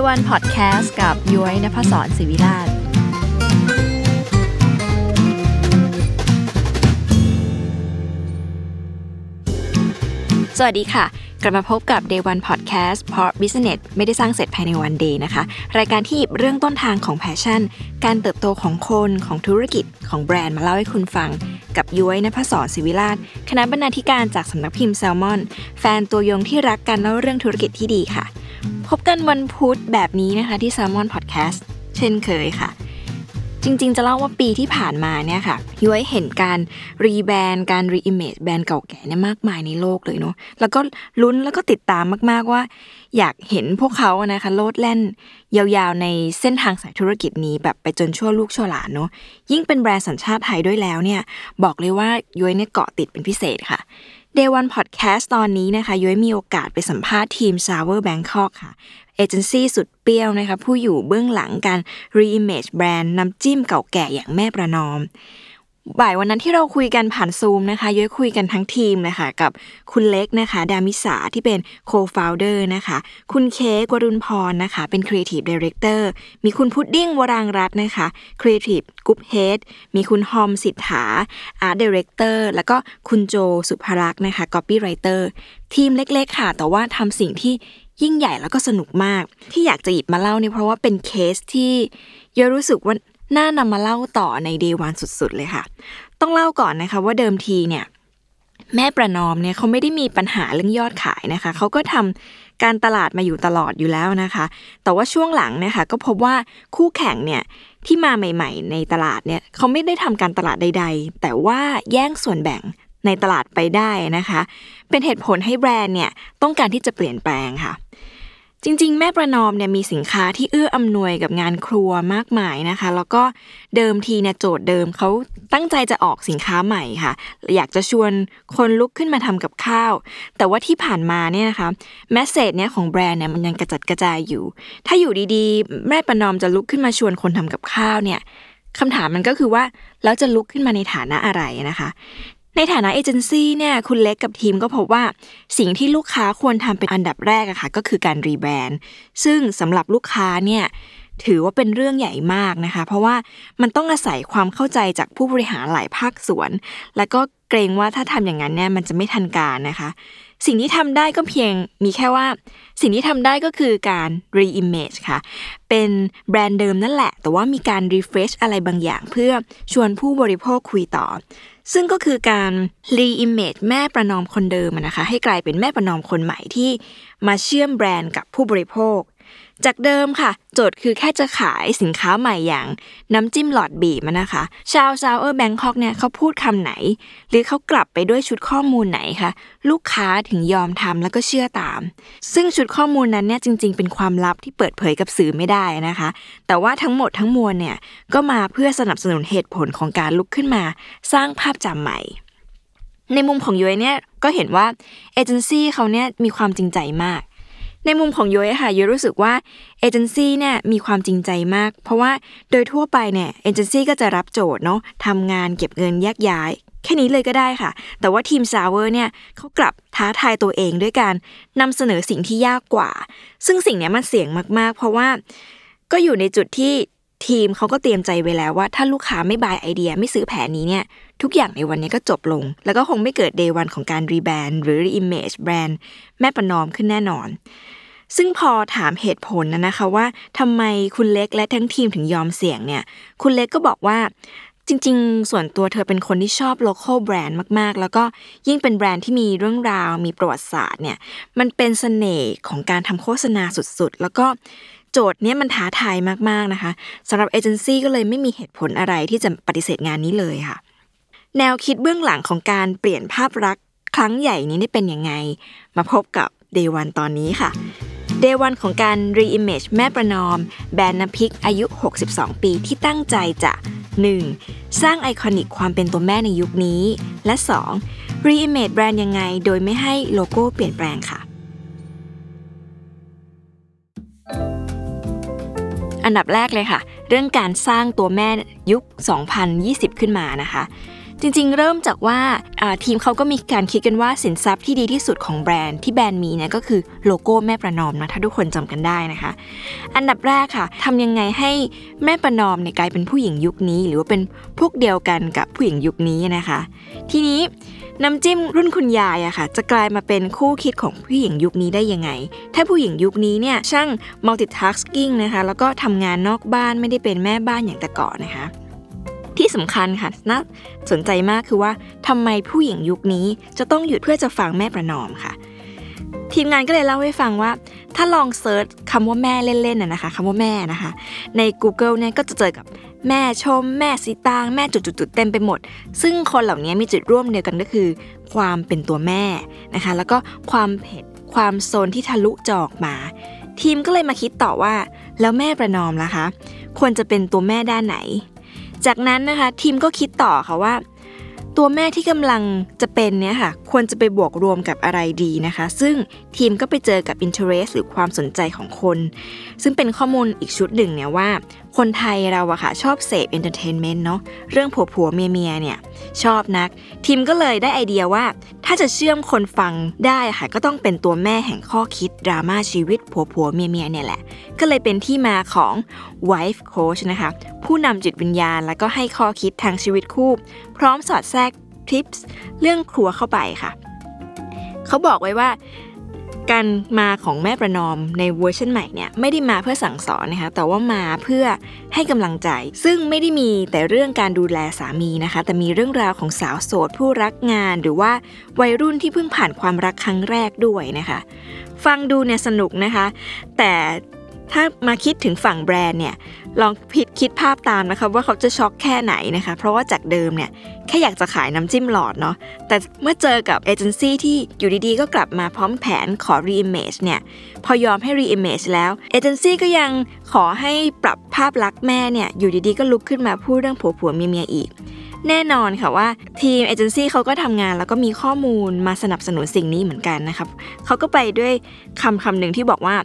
Day One Podcast กับย้อยนภศรศิวิราช สวัสดีค่ะ กลับมาพบกับ Day One Podcast เพราะ Business ไม่ได้สร้างเสร็จภายในวันเดย์นะคะ รายการที่หยิบเรื่องต้นทางของ passion การเติบโตของคนของธุรกิจของแบรนด์มาเล่าให้คุณฟังกับย้อยนภศรศิวิราช คณะบรรณาธิการจากสำนักพิมพ์แซลมอน แฟนตัวยงที่รักกันเล่าเรื่องธุรกิจที่ดีค่ะ พบกันวันพุธแบบนี้นะคะที่ Salmon Podcast เช่นเคยค่ะ จริงๆ จะเล่าว่าปีที่ผ่านมาเนี่ยค่ะย้อยเห็นการรีแบรนด์การรีอิมเมจแบรนด์เก่าแก่เนี่ยมากมายในโลกเลยเนาะแล้วก็ลุ้นแล้วก็ติดตามมากๆว่า อยากเห็นพวกเขาอะนะคะโลดแล่น ยาวๆในเส้นทางสายธุรกิจนี้แบบไปจนชั่วลูกชั่วหลานเนาะยิ่งเป็นแบรนด์สัญชาติไทยด้วยแล้วเนี่ยบอกเลยว่าย้อยเนี่ยเกาะติดเป็นพิเศษค่ะ Day One Podcast ตอนนี้นะคะย้อยมีโอกาสไปสัมภาษณ์ทีม Sour Bangkok ค่ะเอเจนซี่สุดเปรี้ยวนะคะผู้อยู่เบื้องหลังการ Reimage แบรนด์น้ำจิ้มเก่าแก่อย่างแม่ประนอม บ่ายวันนั้นที่เราคุยกันผ่านซูมนะคะย้อยคุยกันทั้งทีมนะคะกับคุณเล็กนะคะ ดามิสาที่เป็น co-founder นะคะ คุณเค้กวรุณพรนะคะ เป็น creative director มีคุณพุดดิ้งวรางรัตน์นะคะ creative group head มีคุณฮอมสิทธา art director แล้วก็คุณโจสุภรักษ์นะคะ copywriter ทีมเล็กๆค่ะ แต่ว่าทำสิ่งที่ยิ่งใหญ่แล้วก็สนุกมาก ที่อยากจะหยิบมาเล่าเนี่ยเพราะว่าเป็นเคสที่ย้อยรู้สึกว่า น่านำมาเล่าต่อใน day one สุดๆเลยค่ะ ต้องเล่าก่อนนะคะว่าเดิมทีเนี่ยแม่ประนอมเนี่ยเขาไม่ได้มีปัญหาเรื่องยอดขายนะคะ เขาก็ทำการตลาดมาอยู่ตลอดอยู่แล้วนะคะ แต่ว่าช่วงหลังนะคะก็พบว่าคู่แข่งเนี่ยที่มาใหม่ ๆ ในตลาดเนี่ยเขาไม่ได้ทำการตลาดใด ๆ แต่ว่าแย่งส่วนแบ่งในตลาดไปได้นะคะ เป็นเหตุผลให้แบรนด์เนี่ยต้องการที่จะเปลี่ยนแปลงค่ะ จริง ๆ แม่ประนอมเนี่ยมีสินค้าที่เอื้ออำนวยกับงานครัวมากมายนะคะ แล้วก็เดิมทีเนี่ยโจทย์เดิมเขาตั้งใจจะออกสินค้าใหม่ค่ะ อยากจะชวนคนลุกขึ้นมาทำกับข้าว แต่ว่าที่ผ่านมาเนี่ยนะคะ message เนี่ยของแบรนด์เนี่ยมันยังกระจัดกระจายอยู่ ถ้าอยู่ดีๆ แม่ประนอมจะลุกขึ้นมาชวนคนทำกับข้าวเนี่ยคำถามมันก็คือว่าแล้วจะลุกขึ้นมาในฐานะอะไรนะคะ ในฐานะเอเจนซี่เนี่ยคุณเล็กกับทีมก็พบว่าสิ่งที่ลูกค้าควรทำเป็นอันดับแรกอะค่ะก็คือการ rebrandซึ่งสำหรับลูกค้าเนี่ยถือว่าเป็นเรื่องใหญ่มากนะคะ เพราะว่ามันต้องอาศัยความเข้าใจจากผู้บริหารหลายภาคส่วน แล้วก็เกรงว่าถ้าทำอย่างนั้นเนี่ยมันจะไม่ทันการนะคะ สิ่งที่ทำได้ก็เพียงมีแค่ว่า สิ่งที่ทำได้ก็คือการ reimage ค่ะ เป็นแบรนด์เดิมนั่นแหละ แต่ว่ามีการ refresh อะไรบางอย่างเพื่อชวนผู้บริโภคคุยต่อ ซึ่งก็คือการ reimage แม่ประนอมคนเดิมนะคะ ให้กลายเป็นแม่ประนอมคนใหม่ที่มาเชื่อมแบรนด์กับผู้บริโภค จากเดิมค่ะ โจทย์คือแค่จะขายสินค้าใหม่อย่างน้ำจิ้มหลอดบีบนะคะ ชาวซาวเออร์แบงคอกเนี่ยเขาพูดคำไหน หรือเขากลับไปด้วยชุดข้อมูลไหนคะลูกค้าถึงยอมทำแล้วก็เชื่อตาม ซึ่งชุดข้อมูลนั้นเนี่ยจริง ๆ เป็นความลับที่เปิดเผยกับสื่อไม่ได้นะคะ แต่ว่าทั้งหมดทั้งมวลเนี่ยก็มาเพื่อสนับสนุนเหตุผลของการลุกขึ้นมา สร้างภาพจำใหม่ ในมุมของยุ้ยเนี่ยก็เห็นว่าเอเจนซี่เขาเนี่ยมีความจริงใจมาก ในมุมของย้อยค่ะย้อยรู้สึกว่าเอเจนซี่เนี่ยมีความจริงใจมาก เพราะว่าโดยทั่วไปเนี่ยเอเจนซี่ก็จะรับโจทย์เนาะทำงานเก็บเงินแยกย้าย แค่นี้เลยก็ได้ค่ะ แต่ว่าทีม Sour เนี่ยเขากลับท้าทายตัวเองด้วยการนำเสนอสิ่งที่ยากกว่า ซึ่งสิ่งนี้มันเสี่ยงมากๆ เพราะว่าก็อยู่ในจุดที่ ทีมเขาก็เตรียมใจไว้แล้วว่าถ้าลูกค้าไม่ buy ไอเดียไม่ซื้อแผนนี้เนี่ย ทุกอย่างในวันนี้ก็จบลง แล้วก็คงไม่เกิด day one ของการรีแบรนด์หรือรีอิมเมจแบรนด์แม่ประนอมขึ้นแน่นอน ซึ่งพอถามเหตุผลนะนะคะว่าทำไมคุณเล็กและทั้งทีมถึงยอมเสี่ยงเนี่ย คุณเล็กก็บอกว่าจริง ๆ ส่วนตัวเธอเป็นคนที่ชอบ local brand มากๆ แล้วก็ยิ่งเป็นแบรนด์ที่มีเรื่องราว มีประวัติศาสตร์เนี่ย มันเป็นเสน่ห์ของการทำโฆษณาสุดๆ แล้วก็ โจทย์นี้มันท้าทายมากๆนะคะสำหรับเอเจนซี่ก็เลยไม่มีเหตุผลอะไรที่จะปฏิเสธงานนี้เลยค่ะ แนวคิดเบื้องหลังของการเปลี่ยนภาพลักษณ์ครั้งใหญ่นี้ได้เป็นยังไง มาพบกับ Day One ตอนนี้ค่ะ Day One ของการ Reimage แม่ประนอม แบรนด์น้ำพริกอายุ 62 ปีที่ตั้งใจจะ 1. สร้างไอคอนิกความเป็นตัวแม่ในยุคนี้ และ 2. Reimage แบรนด์ยังไงโดยไม่ให้โลโก้เปลี่ยนแปลงค่ะ อันดับแรกเลยค่ะ เรื่องการสร้างตัวแม่ยุค 2020 ขึ้นมานะคะ จริงๆ เริ่มจากว่าทีมเขาก็มีการคิดกันว่าสินทรัพย์ที่ดีที่สุดของแบรนด์ที่แบรนด์มีเนี่ยก็คือโลโก้แม่ประนอมนะถ้าทุกคนจำกันได้นะคะ อันดับแรกค่ะทำยังไงให้แม่ประนอมเนี่ยกลายเป็นผู้หญิงยุคนี้ หรือว่าเป็นพวกเดียวกันกับผู้หญิงยุคนี้นะคะ ทีนี้น้ำจิ้มรุ่นคุณยายอะค่ะ จะกลายมาเป็นคู่คิดของผู้หญิงยุคนี้ได้ยังไง ถ้าผู้หญิงยุคนี้เนี่ยช่าง multitasking นะคะแล้วก็ทำงานนอกบ้านไม่ได้เป็นแม่บ้านอย่างแต่ก่อนนะคะ ที่สำคัญค่ะน่าสนใจมากคือว่าทำไมผู้หญิงยุคนี้จะต้องหยุดเพื่อจะฟังแม่ประนอมค่ะ ทีมงานก็เลยเล่าให้ฟังว่า ถ้าลองเซิร์ชคำว่าแม่เล่นๆน่ะนะคะคำว่าแม่นะคะ ใน Google เนี่ยก็จะเจอกับแม่ชม แม่สีตางแม่จุดๆเต็มไปหมด ซึ่งคนเหล่านี้มีจุดร่วมเดียวกันก็คือ ความเป็นตัวแม่นะคะ แล้วก็ความเผ็ดความโซนที่ทะลุจอกมา ทีมก็เลยมาคิดต่อว่า แล้วแม่ประนอมล่ะคะ ควรจะเป็นตัวแม่ด้านไหน จากนั้นนะคะทีมก็คิดต่อค่ะว่า ตัวแม่ที่กำลังจะเป็นเนี่ยค่ะควรจะไปบวกรวมกับอะไรดีนะคะ ซึ่งทีมก็ไปเจอกับ interest หรือความสนใจของคน ซึ่งเป็นข้อมูลอีกชุดหนึ่งเนี่ยว่า คนไทยเราอะค่ะชอบเสพ entertainment เนาะเรื่องผัวผัวเมียเมียเนี่ยชอบนัก ทีมก็เลยได้ไอเดียว่า ถ้าจะเชื่อมคนฟังได้ค่ะก็ต้องเป็นตัวแม่แห่งข้อคิดดราม่าชีวิตผัวผัวเมียเมียเนี่ยแหละ ก็เลยเป็นที่มาของ wife coach นะคะ ผู้นำจิตวิญญาณแล้วก็ให้ข้อคิดทางชีวิตคู่ พร้อมสอดแทรกทิปส์เรื่องครัวเข้าไปค่ะ เขาบอกไว้ว่า การมาของแม่ประนอมในเวอร์ชันใหม่เนี่ยไม่ได้มาเพื่อสั่งสอนนะคะแต่ว่ามาเพื่อให้กำลังใจ ซึ่งไม่ได้มีแต่เรื่องการดูแลสามีนะคะ แต่มีเรื่องราวของสาวโสดผู้รักงาน หรือว่าวัยรุ่นที่เพิ่งผ่านความรักครั้งแรกด้วยนะคะ ฟังดูเนี่ยสนุกนะคะ แต่ ถ้ามาคิดถึงฝั่งแบรนด์เนี่ยลองพิดคิดภาพตามนะคะว่าเขาจะช็อกแค่ไหนนะคะ เพราะว่าจากเดิมเนี่ยแค่อยากจะขายน้ำจิ้มหลอดเนาะแต่เมื่อเจอกับเอเจนซี่ที่อยู่ดีๆ ก็กลับมาพร้อมแผนขอ reimage เนี่ยพอยอมให้ reimage แล้วเอเจนซี่ก็ยังขอให้ปรับภาพลักษณ์แม่เนี่ยอยู่ดีๆ ก็ลุกขึ้นมาพูดเรื่องผัวผัวเมียเมียอีกแน่นอนค่ะว่าทีมเอเจนซี่เขาก็ทำงานแล้วก็มีข้อมูลมาสนับสนุนสิ่งนี้เหมือนกันนะครับเขาก็ไปด้วยคำคำหนึ่งที่บอกว่า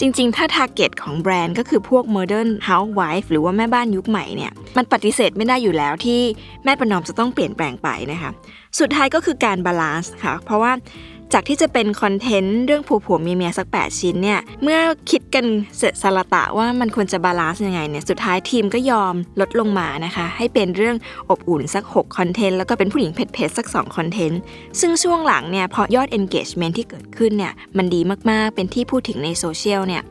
จริง ๆ ถ้า target ของแบรนด์ก็คือพวก modern housewife หรือว่าแม่บ้านยุคใหม่เนี่ย มันปฏิเสธไม่ได้อยู่แล้วที่แม่ประนอมจะต้องเปลี่ยนแปลงไปนะคะ สุดท้ายก็คือการ balance ค่ะ เพราะว่า จากที่จะเป็นคอนเทนต์เรื่องผัวผัวเมียเมียสัก 8 ชิ้นเนี่ย เมื่อคิดกันเสร็จสรตะว่ามันควรจะ balance ยังไงเนี่ย สุดท้ายทีมก็ยอมลดลงมานะคะ ให้เป็นเรื่องอบอุ่นสัก6คอนเทนต์แล้วก็เป็นผู้หญิงเผ็ดๆสัก2คอนเทนต์ซึ่งช่วงหลังเนี่ยพอยอด engagement ที่เกิดขึ้นเนี่ยมันดีมากๆเป็นที่พูดถึงในโซเชียลเนี่ย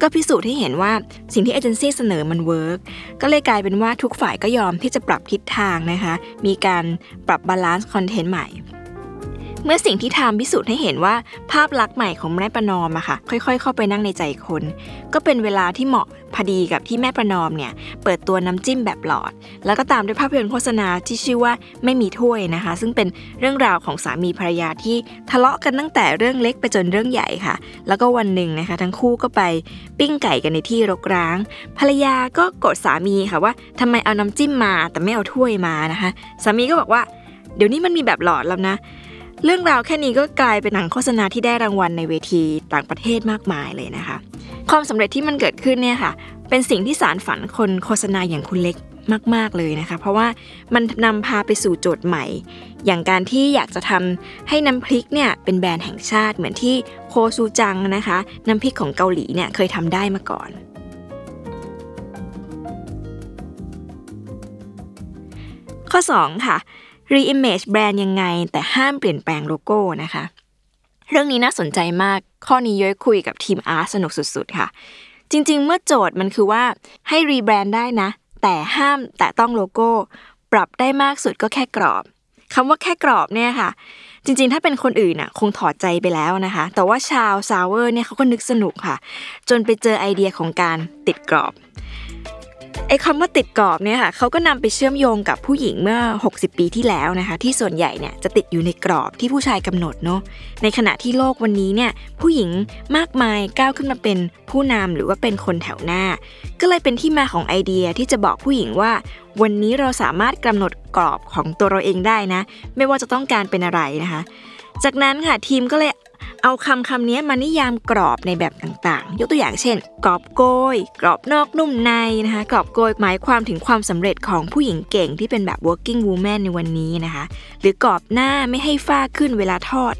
ก็พิสูจน์ให้เห็นว่าสิ่งที่เอเจนซี่เสนอมัน work ก็เลยกลายเป็นว่าทุกฝ่ายก็ยอมที่จะปรับทิศทางนะคะ มีการปรับ balance คอนเทนต์ใหม่ เมื่อสิ่งที่ทำพิสูจน์ให้เห็นว่าภาพลักษณ์ใหม่ของแม่ประนอมอะค่ะ ค่อยๆ เข้าไปนั่งในใจคน ก็เป็นเวลาที่เหมาะพอดีกับที่แม่ประนอมเนี่ย เปิดตัวน้ำจิ้มแบบหลอด แล้วก็ตามด้วยภาพยนตร์โฆษณาที่ชื่อว่าไม่มีถ้วยนะคะ ซึ่งเป็นเรื่องราวของสามีภรรยาที่ทะเลาะกันตั้งแต่เรื่องเล็กไปจนเรื่องใหญ่ค่ะ แล้วก็วันหนึ่งนะคะ ทั้งคู่ก็ไปปิ้งไก่กันในที่รกร้าง ภรรยาก็โกรธสามีค่ะว่าทำไมเอาน้ำจิ้มมาแต่ไม่เอาถ้วยมานะคะ สามีก็บอกว่าเดี๋ยวนี้มันมีแบบหลอดแล้วนะ เรื่องราวแค่นี้ก็กลายเป็นหนังโฆษณาที่ได้รางวัลในเวทีต่างประเทศมากมายเลยนะคะ ความสำเร็จที่มันเกิดขึ้นเนี่ยค่ะ เป็นสิ่งที่สารฝันคนโฆษณาอย่างคุณเล็กมาก ๆ เลยนะคะ เพราะว่ามันนำพาไปสู่โจทย์ใหม่ อย่างการที่อยากจะทำให้น้ำพริกเนี่ยเป็นแบรนด์แห่งชาติเหมือนที่โคซูจังนะคะ น้ำพริกของเกาหลีเนี่ยเคยทำได้มาก่อน ข้อ 2 ค่ะ reimage แบรนด์ยังไง แต่ห้ามเปลี่ยนแปลงโลโก้นะคะ เรื่องนี้น่าสนใจมากข้อนี้ย้อยคุยกับทีมอาร์ตสนุกสุดๆค่ะ จริงๆ เมื่อโจทย์มันคือว่าให้รีแบรนด์ได้นะ แต่ห้ามแต่ต้องโลโก้ ปรับได้มากสุดก็แค่กรอบคำว่าแค่กรอบเนี่ยค่ะ จริงๆ ถ้าเป็นคนอื่นน่ะคงถอดใจไปแล้วนะคะ แต่ว่าชาว Sour เนี่ยเขาก็นึกสนุกค่ะ จนไปเจอไอเดียของการติดกรอบ อ้คำว่าติดกรอบเนี่ยค่ะเขาก็นำไปเชื่อมโยงกับผู้หญิงเมื่อ 60 ปีที่แล้วนะคะ ที่ส่วนใหญ่เนี่ยจะติดอยู่ในกรอบที่ผู้ชายกำหนดเนาะในขณะที่โลกวันนี้เนี่ยผู้หญิงมากมายก้าวขึ้นมาเป็นผู้นำหรือว่าเป็นคนแถวหน้า ก็เลยเป็นที่มาของไอเดียที่จะบอกผู้หญิงว่า วันนี้เราสามารถกำหนดกรอบของตัวเราเองได้นะ ไม่ว่าจะต้องการเป็นอะไรนะคะ จากนั้นค่ะทีมก็เลย เอาคำคำนี้มานิยามกรอบในแบบต่างๆ ยกตัวอย่างเช่น กรอบโกย กรอบนอกนุ่มในนะคะ กรอบโกยหมายความถึงความสำเร็จของผู้หญิงเก่งที่เป็นแบบ working woman ในวันนี้นะคะ หรือกรอบหน้าไม่ให้ฝ้าขึ้นเวลาทอด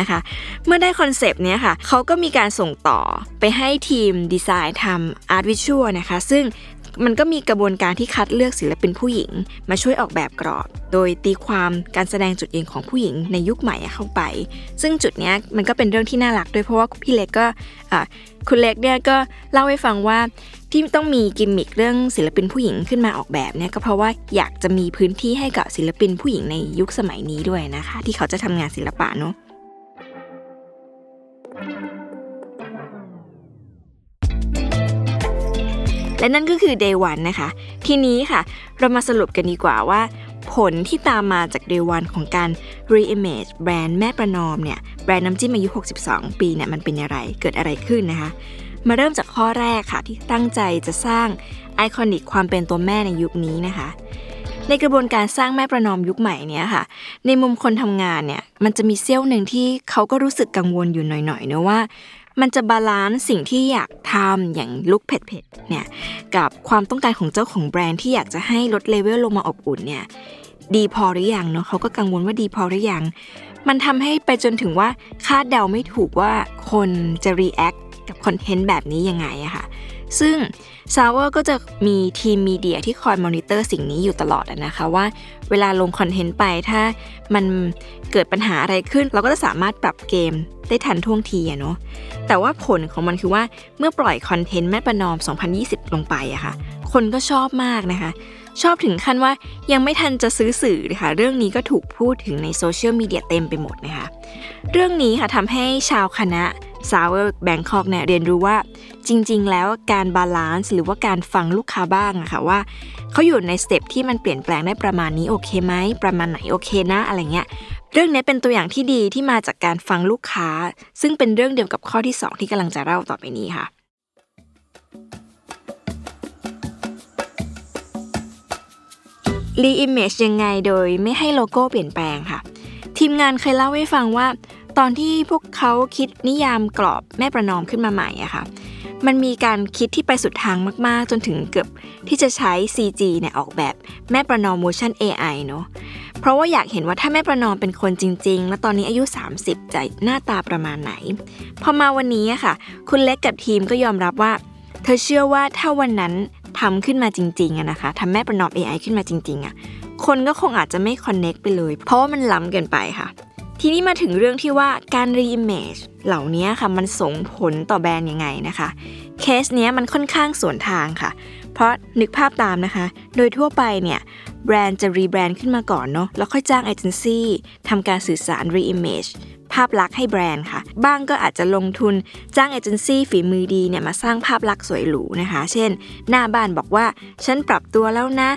นะคะเมื่อได้คอนเซปต์นี้ค่ะเขาก็มีการส่งต่อไปให้ทีมดีไซน์ทำอาร์ตวิชวลนะคะ ซึ่ง มันก็มีกระบวนการที่คัดเลือกศิลปินผู้หญิง มาช่วยออกแบบกรอบ โดยตีความการแสดงจุดยืนของผู้หญิงในยุคใหม่เข้าไป ซึ่งจุดนี้มันก็เป็นเรื่องที่น่ารักด้วยเพราะว่าพี่เล็กก็คุณเล็กเนี่ยก็เล่าให้ฟังว่าที่ต้องมีกิมมิคเรื่องศิลปินผู้หญิงขึ้นมาออกแบบเนี่ยก็เพราะว่าอยากจะมีพื้นที่ให้กับศิลปินผู้หญิงในยุคสมัยนี้ด้วยนะคะ ที่เขาจะทำงานศิลปะเนาะ และนั่นก็คือ day one นะคะ ทีนี้ค่ะ เรามาสรุปกันดีกว่าว่า ผลที่ตามมาจาก day one ของการ reimage แบรนด์แม่ประนอมเนี่ย แบรนด์น้ำจิ้มอายุ 62 ปีเนี่ยมันเป็นอะไร เกิดอะไรขึ้นนะคะ มาเริ่มจากข้อแรกค่ะ ที่ตั้งใจจะสร้างไอคอนิกความเป็นตัวแม่ในยุคนี้นะคะในกระบวนการสร้างแม่ประนอมยุคใหม่เนี่ยค่ะ ในมุมคนทำงานเนี่ย มันจะมีเซี่ยวหนึ่งที่เขาก็รู้สึกกังวลอยู่หน่อยๆเนะว่า มันจะ balance สิ่งที่อยากทำอย่าง look เผ็ดๆเนี่ยกับความต้องการของเจ้าของแบรนด์ที่อยากจะให้ลดเลเวลลงมาอบอุ่นเนี่ยดีพอหรือยังเนาะเขาก็กังวลว่าดีพอหรือยังมันทำให้ไปจนถึงว่าคาดเดาไม่ถูกว่าคนจะ react กับคอนเทนต์แบบนี้ยังไงอะค่ะ ซึ่ง Sour ก็จะมีทีม media ที่คอยมอนิเตอร์สิ่งนี้อยู่ตลอดนะคะว่าเวลาลงคอนเทนต์ไปถ้ามันเกิดปัญหาอะไรขึ้น เราก็จะสามารถปรับเกมได้ทันท่วงทีอะเนาะแต่ว่าผลของมันคือว่าเมื่อปล่อยคอนเทนต์แม่ประนอม 2020 ลงไปอะค่ะ คนก็ชอบมากนะคะ ชอบถึงขั้นว่ายังไม่ทันจะซื้อสื่อนะคะเรื่องนี้ก็ถูกพูดถึงในโซเชียลมีเดียเต็มไปหมดนะคะ เรื่องนี้ค่ะทำให้ชาวคณะ Sour Bangkok เนี่ยเรียนรู้ว่าจริง ๆ แล้วการ balance หรือว่าการฟังลูกค้าบ้างอะค่ะว่าเขาอยู่ใน step ที่มันเปลี่ยนแปลงได้ประมาณนี้โอเคไหมประมาณไหนโอเคนะอะไรเงี้ยเรื่องนี้เป็นตัวอย่างที่ดีที่มาจากการฟังลูกค้า ซึ่งเป็นเรื่องเดียวกับข้อที่ 2 ที่กำลังจะเล่าต่อไปนี้ค่ะ re-image ยังไงโดยไม่ให้โลโก้เปลี่ยนแปลงค่ะ ทีมงานเคยเล่าให้ฟังว่า ตอนที่พวกเขาคิดนิยามกรอบแม่ประนอมขึ้นมาใหม่อะค่ะ มันมีการคิดที่ไปสุดทางมาก ๆ จนถึงเกือบที่จะใช้ CG เนี่ยออกแบบแม่ประนอมโมชั่น AI เนาะ เพราะว่าอยากเห็นว่าถ้าแม่ประนอมเป็นคนจริง ๆ แล้วตอนนี้อายุ 30จะหน้าตาประมาณไหน พอมาวันนี้อะค่ะ คุณเล็กกับทีมก็ยอมรับว่า เธอเชื่อว่าถ้าวันนั้นทำขึ้นมาจริงๆอะนะคะทำแม่ประนอม AI ขึ้นมาจริงๆอะคนก็คงอาจจะไม่ connect ไปเลย เพราะว่ามันล้ำเกินไปค่ะ ทีนี้มาถึงเรื่องที่ว่าการ re-image เหล่านี้ค่ะมันส่งผลต่อแบรนด์ยังไงนะคะเคสเนี้ยมันค่อนข้างสวนทางค่ะ เพราะนึกภาพตามนะคะ โดยทั่วไปเนี่ยแบรนด์จะรีแบรนด์ขึ้นมาก่อนเนาะแล้วค่อยจ้างเอเจนซี่ทำการสื่อสาร re-image ภาพลักษณ์ให้แบรนด์ค่ะ บ้างก็อาจจะลงทุนจ้างเอเจนซี่ฝีมือดีเนี่ยมาสร้างภาพลักษณ์สวยหรูนะคะ เช่น หน้าบ้านบอกว่า ฉันปรับตัวแล้วนะ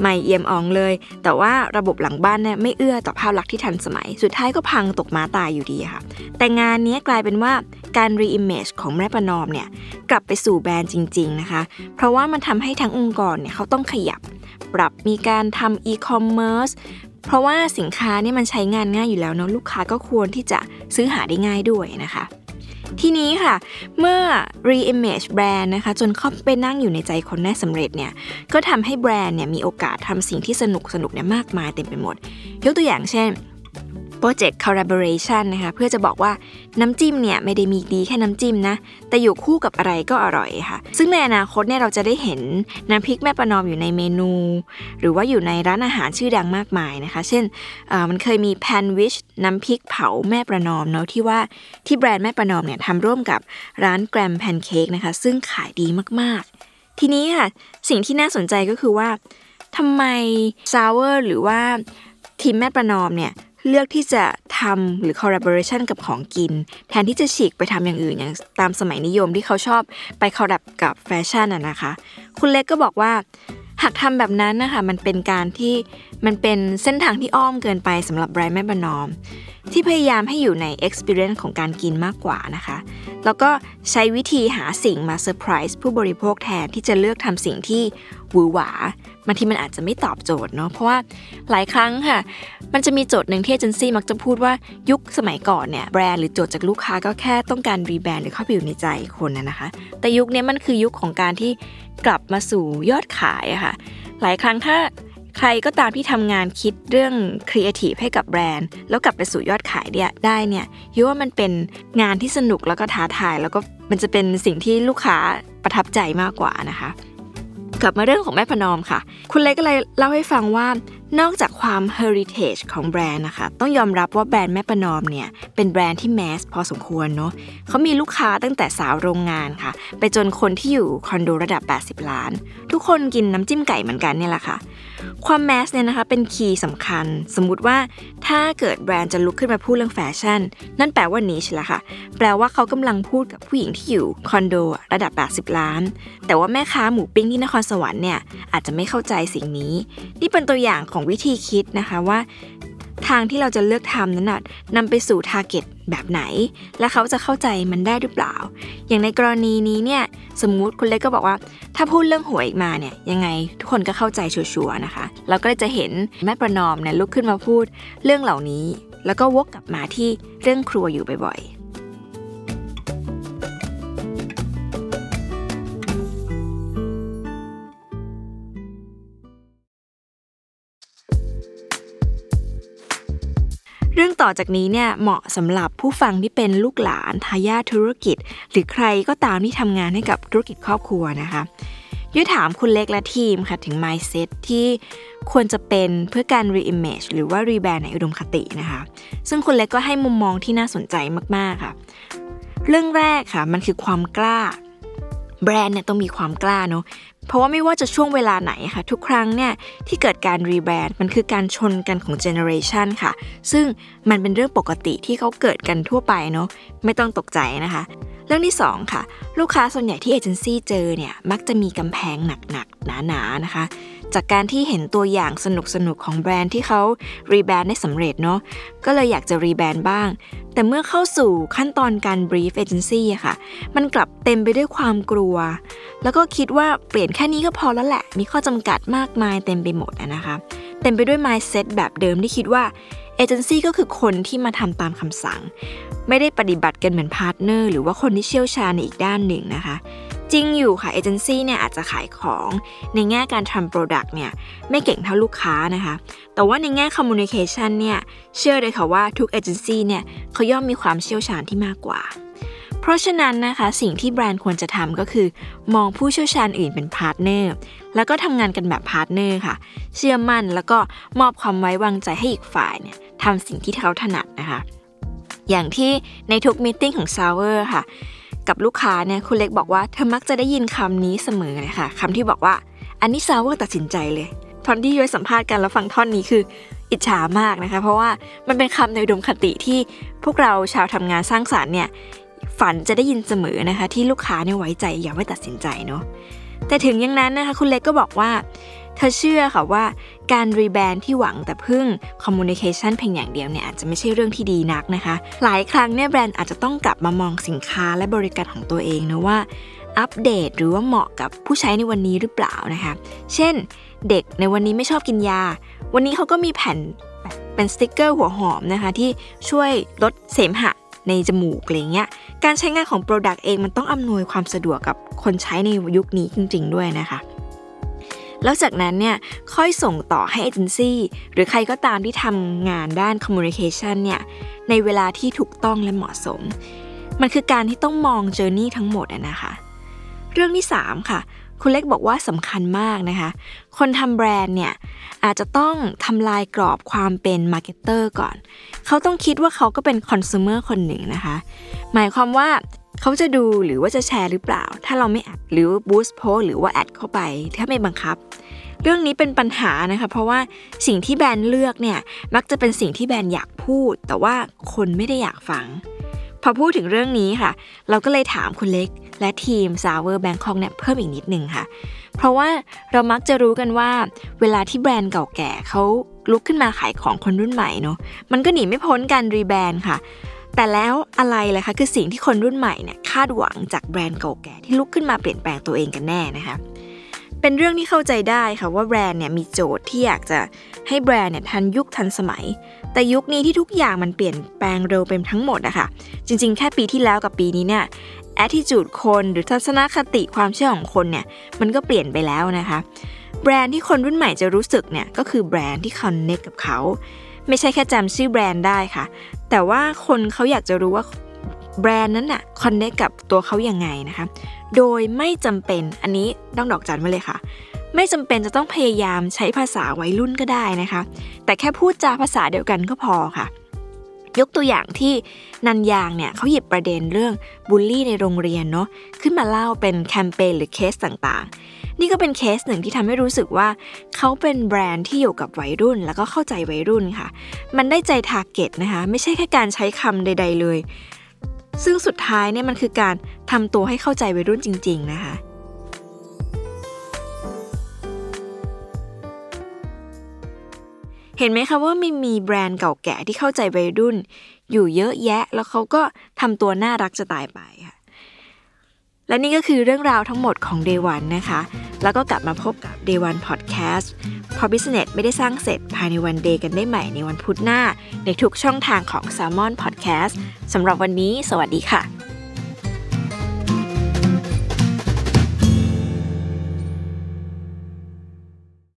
ใหม่เอี่ยมอ่องเลย แต่ว่าระบบหลังบ้านเนี่ยไม่เอื้อต่อภาพลักษณ์ที่ทันสมัย สุดท้ายก็พังตกม้าตายอยู่ดีค่ะ แต่งานนี้กลายเป็นว่าการ re-image ของแม่ประนอมเนี่ยกลับไปสู่แบรนด์จริง ๆ นะคะ เพราะว่ามันทำให้ทั้งองค์กรเนี่ยเขาต้องขยับ ปรับมีการทำอีคอมเมิร์ซเพราะว่าสินค้านี่มันใช้งานง่ายอยู่แล้วเนาะลูกค้าก็ควรที่จะซื้อหาได้ง่ายด้วยนะคะ ทีนี้ค่ะ เมื่อ re-image แบรนด์นะคะ จนเข้าไปนั่งอยู่ในใจคนได้สำเร็จเนี่ย ก็ทำให้แบรนด์เนี่ยมีโอกาสทำสิ่งที่สนุกสนุกเนี่ยมากมายเต็มไปหมด ยกตัวอย่างเช่น โปรเจกต์ collaboration นะคะเพื่อจะบอกว่าน้ำจิ้มเนี่ยไม่ได้มีดีแค่น้ำจิ้มนะแต่อยู่คู่กับอะไรก็อร่อยค่ะ ซึ่งในอนาคตเนี่ยเราจะได้เห็นน้ำพริกแม่ประนอมอยู่ในเมนู หรือว่าอยู่ในร้านอาหารชื่อดังมากมายนะคะ เช่นมันเคยมีแพนวิชน้ำพริกเผาแม่ประนอมเนาะที่ว่าที่แบรนด์แม่ประนอมเนี่ยทำร่วมกับร้านแกรมแพนเค้กนะคะซึ่งขายดีมากๆ ทีนี้ค่ะสิ่งที่น่าสนใจก็คือว่าทำไมซาวเวอร์หรือว่าทีมแม่ประนอมเนี่ย เลือกที่จะทำหรือ collaboration กับของกิน แทนที่จะฉีกไปทำอย่างอื่นอย่างตามสมัยนิยมที่เขาชอบไป collab กับแฟชั่นอะนะคะ คุณเล็กก็บอกว่าหากทำแบบนั้นนะคะมันเป็นการที่มันเป็นเส้นทางที่อ้อมเกินไปสำหรับแบรนด์แม่ประนอม ที่พยายามให้อยู่ใน experience ของการกินมากกว่านะคะ แล้วก็ใช้วิธีหาสิ่งมาเซอร์ไพรส์ผู้บริโภคแทนที่จะเลือกทำสิ่งที่หวือหวา บางทีมันอาจจะไม่ตอบโจทย์เนาะเพราะว่าหลายครั้งค่ะ มันจะมีโจทย์หนึ่งที่เอเจนซี่มักจะพูดว่ายุคสมัยก่อนเนี่ยแบรนด์หรือโจทย์จากลูกค้าก็แค่ต้องการรีแบรนด์หรือเข้าไปอยู่ในใจคนนะนะคะ แต่ยุคนี้มันคือยุคของการที่กลับมาสู่ยอดขายอะค่ะ หลายครั้งถ้าใครก็ตามที่ทำงานคิดเรื่องครีเอทีฟให้กับแบรนด์ แล้วกลับไปสู่ยอดขายเนี่ยได้เนี่ยยูว่ามันเป็นงานที่สนุกแล้วก็ท้าทาย แล้วก็มันจะเป็นสิ่งที่ลูกค้าประทับใจมากกว่านะคะ กลับมาเรื่องของแม่พนอมค่ะ คุณเล็กก็เลยเล่าให้ฟังว่านอกจากความ heritage ของแบรนด์นะคะ ต้องยอมรับว่าแบรนด์แม่ประนอมเนี่ย เป็นแบรนด์ที่แมสพอสมควรเนาะเขามีลูกค้าตั้งแต่สาวโรงงานค่ะ ไปจนคนที่อยู่คอนโดระดับ 80 ล้าน ทุกคนกินน้ำจิ้มไก่เหมือนกันเนี่ยแหละค่ะ ความแมสเนี่ยนะคะเป็นคีย์สำคัญ สมมุติว่าถ้าเกิดแบรนด์จะลุกขึ้นมาพูดเรื่องแฟชั่น นั่นแปลว่านี่ใช่ละค่ะ แปลว่าเขากำลังพูดกับผู้หญิงที่อยู่คอนโดระดับ 80 ล้าน แต่ว่าแม่ค้าหมูปิ้งที่นครสวรรค์เนี่ยอาจจะไม่เข้าใจสิ่งนี้ นี่เป็นตัวอย่างของวิธีคิดนะคะว่า ทางที่เราจะเลือกทำนั้นนะนำไปสู่ target แบบไหน และเขาจะเข้าใจมันได้หรือเปล่า อย่างในกรณีนี้เนี่ยสมมุติคุณเล็กก็บอกว่า ถ้าพูดเรื่องหวยอีกมาเนี่ยยังไงทุกคนก็เข้าใจชัวร์นะคะ เราก็จะเห็นแม่ประนอมเนี่ยลุกขึ้นมาพูดเรื่องเหล่านี้ แล้วก็วกกลับมาที่เรื่องครัวอยู่บ่อยๆ ต่อจากนี้เนี่ยเหมาะสำหรับผู้ฟังที่เป็นลูกหลานทายาทธุรกิจ หรือใครก็ตามที่ทำงานให้กับธุรกิจครอบครัวนะคะยุยถามคุณเล็กและทีมค่ะถึง mindset ที่ควรจะเป็นเพื่อการ reimage หรือว่า rebrand ในอุดมคตินะคะ ซึ่งคุณเล็กก็ให้มุมมองที่น่าสนใจมากๆค่ะ เรื่องแรกค่ะ มันคือความกล้า แบรนด์เนี่ยต้องมีความกล้าเนาะ เพราะว่าไม่ว่าจะช่วงเวลาไหนค่ะทุกครั้งเนี่ยที่เกิดการรีแบรนด์มันคือการชนกันของเจเนอเรชันค่ะ ซึ่งมันเป็นเรื่องปกติที่เขาเกิดกันทั่วไปเนาะไม่ต้องตกใจนะคะ เรื่องที่ 2 ค่ะ ลูกค้าส่วนใหญ่ที่เอเจนซี่เจอเนี่ยมักจะมีกำแพงหนักๆหนาๆนะคะ จากการที่เห็นตัวอย่างสนุกๆของแบรนด์ที่เขารีแบรนด์ได้สำเร็จเนาะก็เลยอยากจะรีแบรนด์บ้าง แต่เมื่อเข้าสู่ขั้นตอนการ brief เอเจนซี่อะค่ะ มันกลับเต็มไปด้วยความกลัว แล้วก็คิดว่าเปลี่ยนแค่นี้ก็พอแล้วแหละ มีข้อจำกัดมากมายเต็มไปหมดนะคะ เต็มไปด้วย mindset แบบเดิมที่คิดว่าเอเจนซี่ก็คือคนที่มาทำตามคำสั่ง ไม่ได้ปฏิบัติกันเหมือน partner หรือว่าคนที่เชี่ยวชาญในอีกด้านหนึ่งนะคะ จริงอยู่ค่ะเอเจนซี่เนี่ยอาจจะขายของในแง่การทำ product เนี่ยไม่เก่งเท่าลูกค้านะคะ แต่ว่าในแง่ communication เนี่ยเชื่อเลยค่ะว่าทุกเอเจนซี่เนี่ยเขาย่อมมีความเชี่ยวชาญที่มากกว่า เพราะฉะนั้นนะคะสิ่งที่แบรนด์ควรจะทำก็คือ มองผู้เชี่ยวชาญอื่นเป็น partner แล้วก็ทำงานกันแบบ partner ค่ะ เชื่อมั่นแล้วก็มอบความไว้วางใจให้อีกฝ่ายเนี่ยทำสิ่งที่เขาถนัดนะคะอย่างที่ในทุก meeting ของซาวเวอร์ค่ะ กับลูกค้าเนี่ยคุณเล็กบอกว่าเธอมักจะได้ยินคำนี้เสมอเลยค่ะคำที่บอกว่าอันนี้ซาวเวอร์ตัดสินใจเลยตอนที่ย้อยสัมภาษณ์กันแล้วฟังท่อนนี้คืออิจฉามากนะคะ เพราะว่ามันเป็นคำในอุดมคติที่พวกเราชาวทำงานสร้างสรรค์เนี่ยฝันจะได้ยินเสมอนะคะ ที่ลูกค้าเนี่ยไว้ใจอยากให้ตัดสินใจเนาะแต่ถึงอย่างนั้นนะคะคุณเล็กก็บอกว่า เธอเชื่อค่ะว่าการรีแบรนด์ที่หวังแต่พึ่ง communication เพียงอย่างเดียวเนี่ยอาจจะไม่ใช่เรื่องที่ดีนักนะคะ หลายครั้งเนี่ยแบรนด์อาจจะต้องกลับมามองสินค้าและบริการของตัวเองนะว่าอัปเดตหรือว่าเหมาะกับผู้ใช้ในวันนี้หรือเปล่านะคะ เช่น เด็กในวันนี้ไม่ชอบกินยา วันนี้เขาก็มีแผ่นเป็นสติกเกอร์หัวหอมนะคะ ที่ช่วยลดเสมหะในจมูกอะไรเงี้ย การใช้งานของ Product เองมันต้องอำนวยความสะดวกกับคนใช้ในยุคนี้จริง ๆ ด้วยนะคะ แล้วจากนั้นเนี่ยค่อยส่งต่อให้เอเจนซี่หรือใครก็ตามที่ทำงานด้าน communication เนี่ยในเวลาที่ถูกต้องและเหมาะสม มันคือการที่ต้องมอง journey ทั้งหมดนะคะ เรื่องที่ 3 ค่ะ คุณเล็กบอกว่าสำคัญมากนะคะ คนทำแบรนด์เนี่ยอาจจะต้องทำลายกรอบความเป็น marketer ก่อน เขาต้องคิดว่าเขาก็เป็นคอน sumer คนหนึ่งนะคะ หมายความว่า เขาจะดูหรือว่าจะแชร์หรือเปล่า ถ้าเราไม่แอดหรือบูสต์โพสหรือว่าแอดเข้าไป ถ้าไม่บังคับ เรื่องนี้เป็นปัญหานะคะ เพราะว่าสิ่งที่แบรนด์เลือกเนี่ยมักจะเป็นสิ่งที่แบรนด์อยากพูด แต่ว่าคนไม่ได้อยากฟัง พอพูดถึงเรื่องนี้ค่ะ เราก็เลยถามคุณเล็ก และทีม s o u r Bangkok เนี่ยเพิ่มอีกนิดนึงค่ะ เพราะว่าเรามักจะรู้กันว่า เวลาที่แบรนด์เก่าแก่เขาลุกขึ้นมาขายของคนรุ่นใหม่เนาะมันก็หนีไม่พ้นการรีแบรนด์ค่ะ แต่แล้วอะไรล่ะคะคือสิ่งที่คนรุ่นใหม่เนี่ยคาดหวังจากแบรนด์เก่าแก่ที่ลุกขึ้นมาเปลี่ยนแปลงตัวเองกันแน่นะคะเป็นเรื่องที่เข้าใจได้ค่ะว่าแบรนด์เนี่ยมีโจทย์ที่อยากจะให้แบรนด์เนี่ยทันยุคทันสมัย แต่ยุคนี้ที่ทุกอย่างมันเปลี่ยนแปลงเร็วเป็นทั้งหมดอะคะจริงๆ แค่ปีที่แล้วกับปีนี้เนี่ย attitude คนหรือทัศนคติความเชื่อของคนเนี่ยมันก็เปลี่ยนไปแล้วนะคะ แบรนด์ที่คนรุ่นใหม่จะรู้สึกเนี่ยก็คือแบรนด์ที่ connect กับเขา ไม่ใช่แค่จำชื่อแบรนด์ได้ค่ะ แต่ว่าคนเขาอยากจะรู้ว่าแบรนด์นั้นน่ะ connect กับตัวเขาอยังไงนะคะ โดยไม่จำเป็นอันนี้ต้องดอกจันไว้เลยค่ะ ไม่จำเป็นจะต้องพยายามใช้ภาษาวัยรุ่นก็ได้นะคะ แต่แค่พูดจาภาษาเดียวกันก็พอค่ะยกตัวอย่างที่นันยางเนี่ยเขาหยิบประเด็นเรื่องบูลลี่ในโรงเรียนเนาะขึ้นมาเล่าเป็นแคมเปญหรือเคสต่างๆ นี่ก็เป็นเคสหนึ่งที่ทำให้รู้สึกว่าเขาเป็นแบรนด์ที่อยู่กับวัยรุ่น แล้วก็เข้าใจวัยรุ่นค่ะ มันได้ใจ target นะคะ ไม่ใช่แค่การใช้คำใด ๆ เลย ซึ่งสุดท้ายเนี่ยมันคือการทำตัวให้เข้าใจวัยรุ่นจริง ๆ นะคะเห็นไหมคะว่ามีมีแบรนด์เก่าแก่ที่เข้าใจวัยรุ่น อยู่เยอะแยะ แล้วเขาก็ทำตัวน่ารักจะตายไปค่ะ และนี่ก็คือเรื่องราวทั้งหมดของ Day 1นะคะ แล้วก็กลับมาพบกับ Day 1 Podcast พอ Business ไม่ได้สร้างเสร็จภายในวันเดย์กันได้ใหม่ในวันพุธหน้า ในทุกช่องทางของ Salmon Podcast สำหรับวันนี้ สวัสดีค่ะ